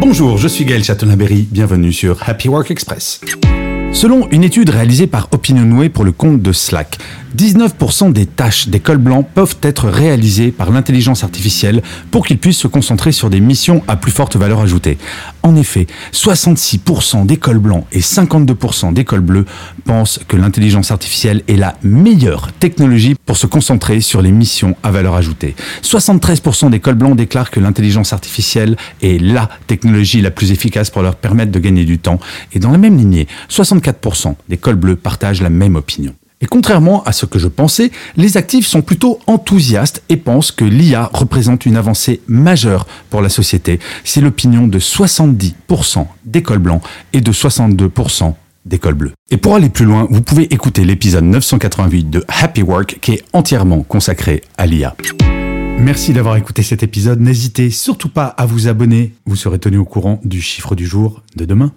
Bonjour, je suis Gaël Chatonaberry, bienvenue sur Happy Work Express. Selon une étude réalisée par Opinionway pour le compte de Slack, 19% des tâches des cols blancs peuvent être réalisées par l'intelligence artificielle pour qu'ils puissent se concentrer sur des missions à plus forte valeur ajoutée. En effet, 66% des cols blancs et 52% des cols bleus pensent que l'intelligence artificielle est la meilleure technologie pour se concentrer sur les missions à valeur ajoutée. 73% des cols blancs déclarent que l'intelligence artificielle est la technologie la plus efficace pour leur permettre de gagner du temps. Et dans la même lignée, 64% des cols bleus partagent la même opinion. Et contrairement à ce que je pensais, les actifs sont plutôt enthousiastes et pensent que l'IA représente une avancée majeure pour la société. C'est l'opinion de 70% des cols blancs et de 62% Et pour aller plus loin, vous pouvez écouter l'épisode 988 de Happy Work qui est entièrement consacré à l'IA. Merci d'avoir écouté cet épisode. N'hésitez surtout pas à vous abonner. Vous serez tenu au courant du chiffre du jour de demain.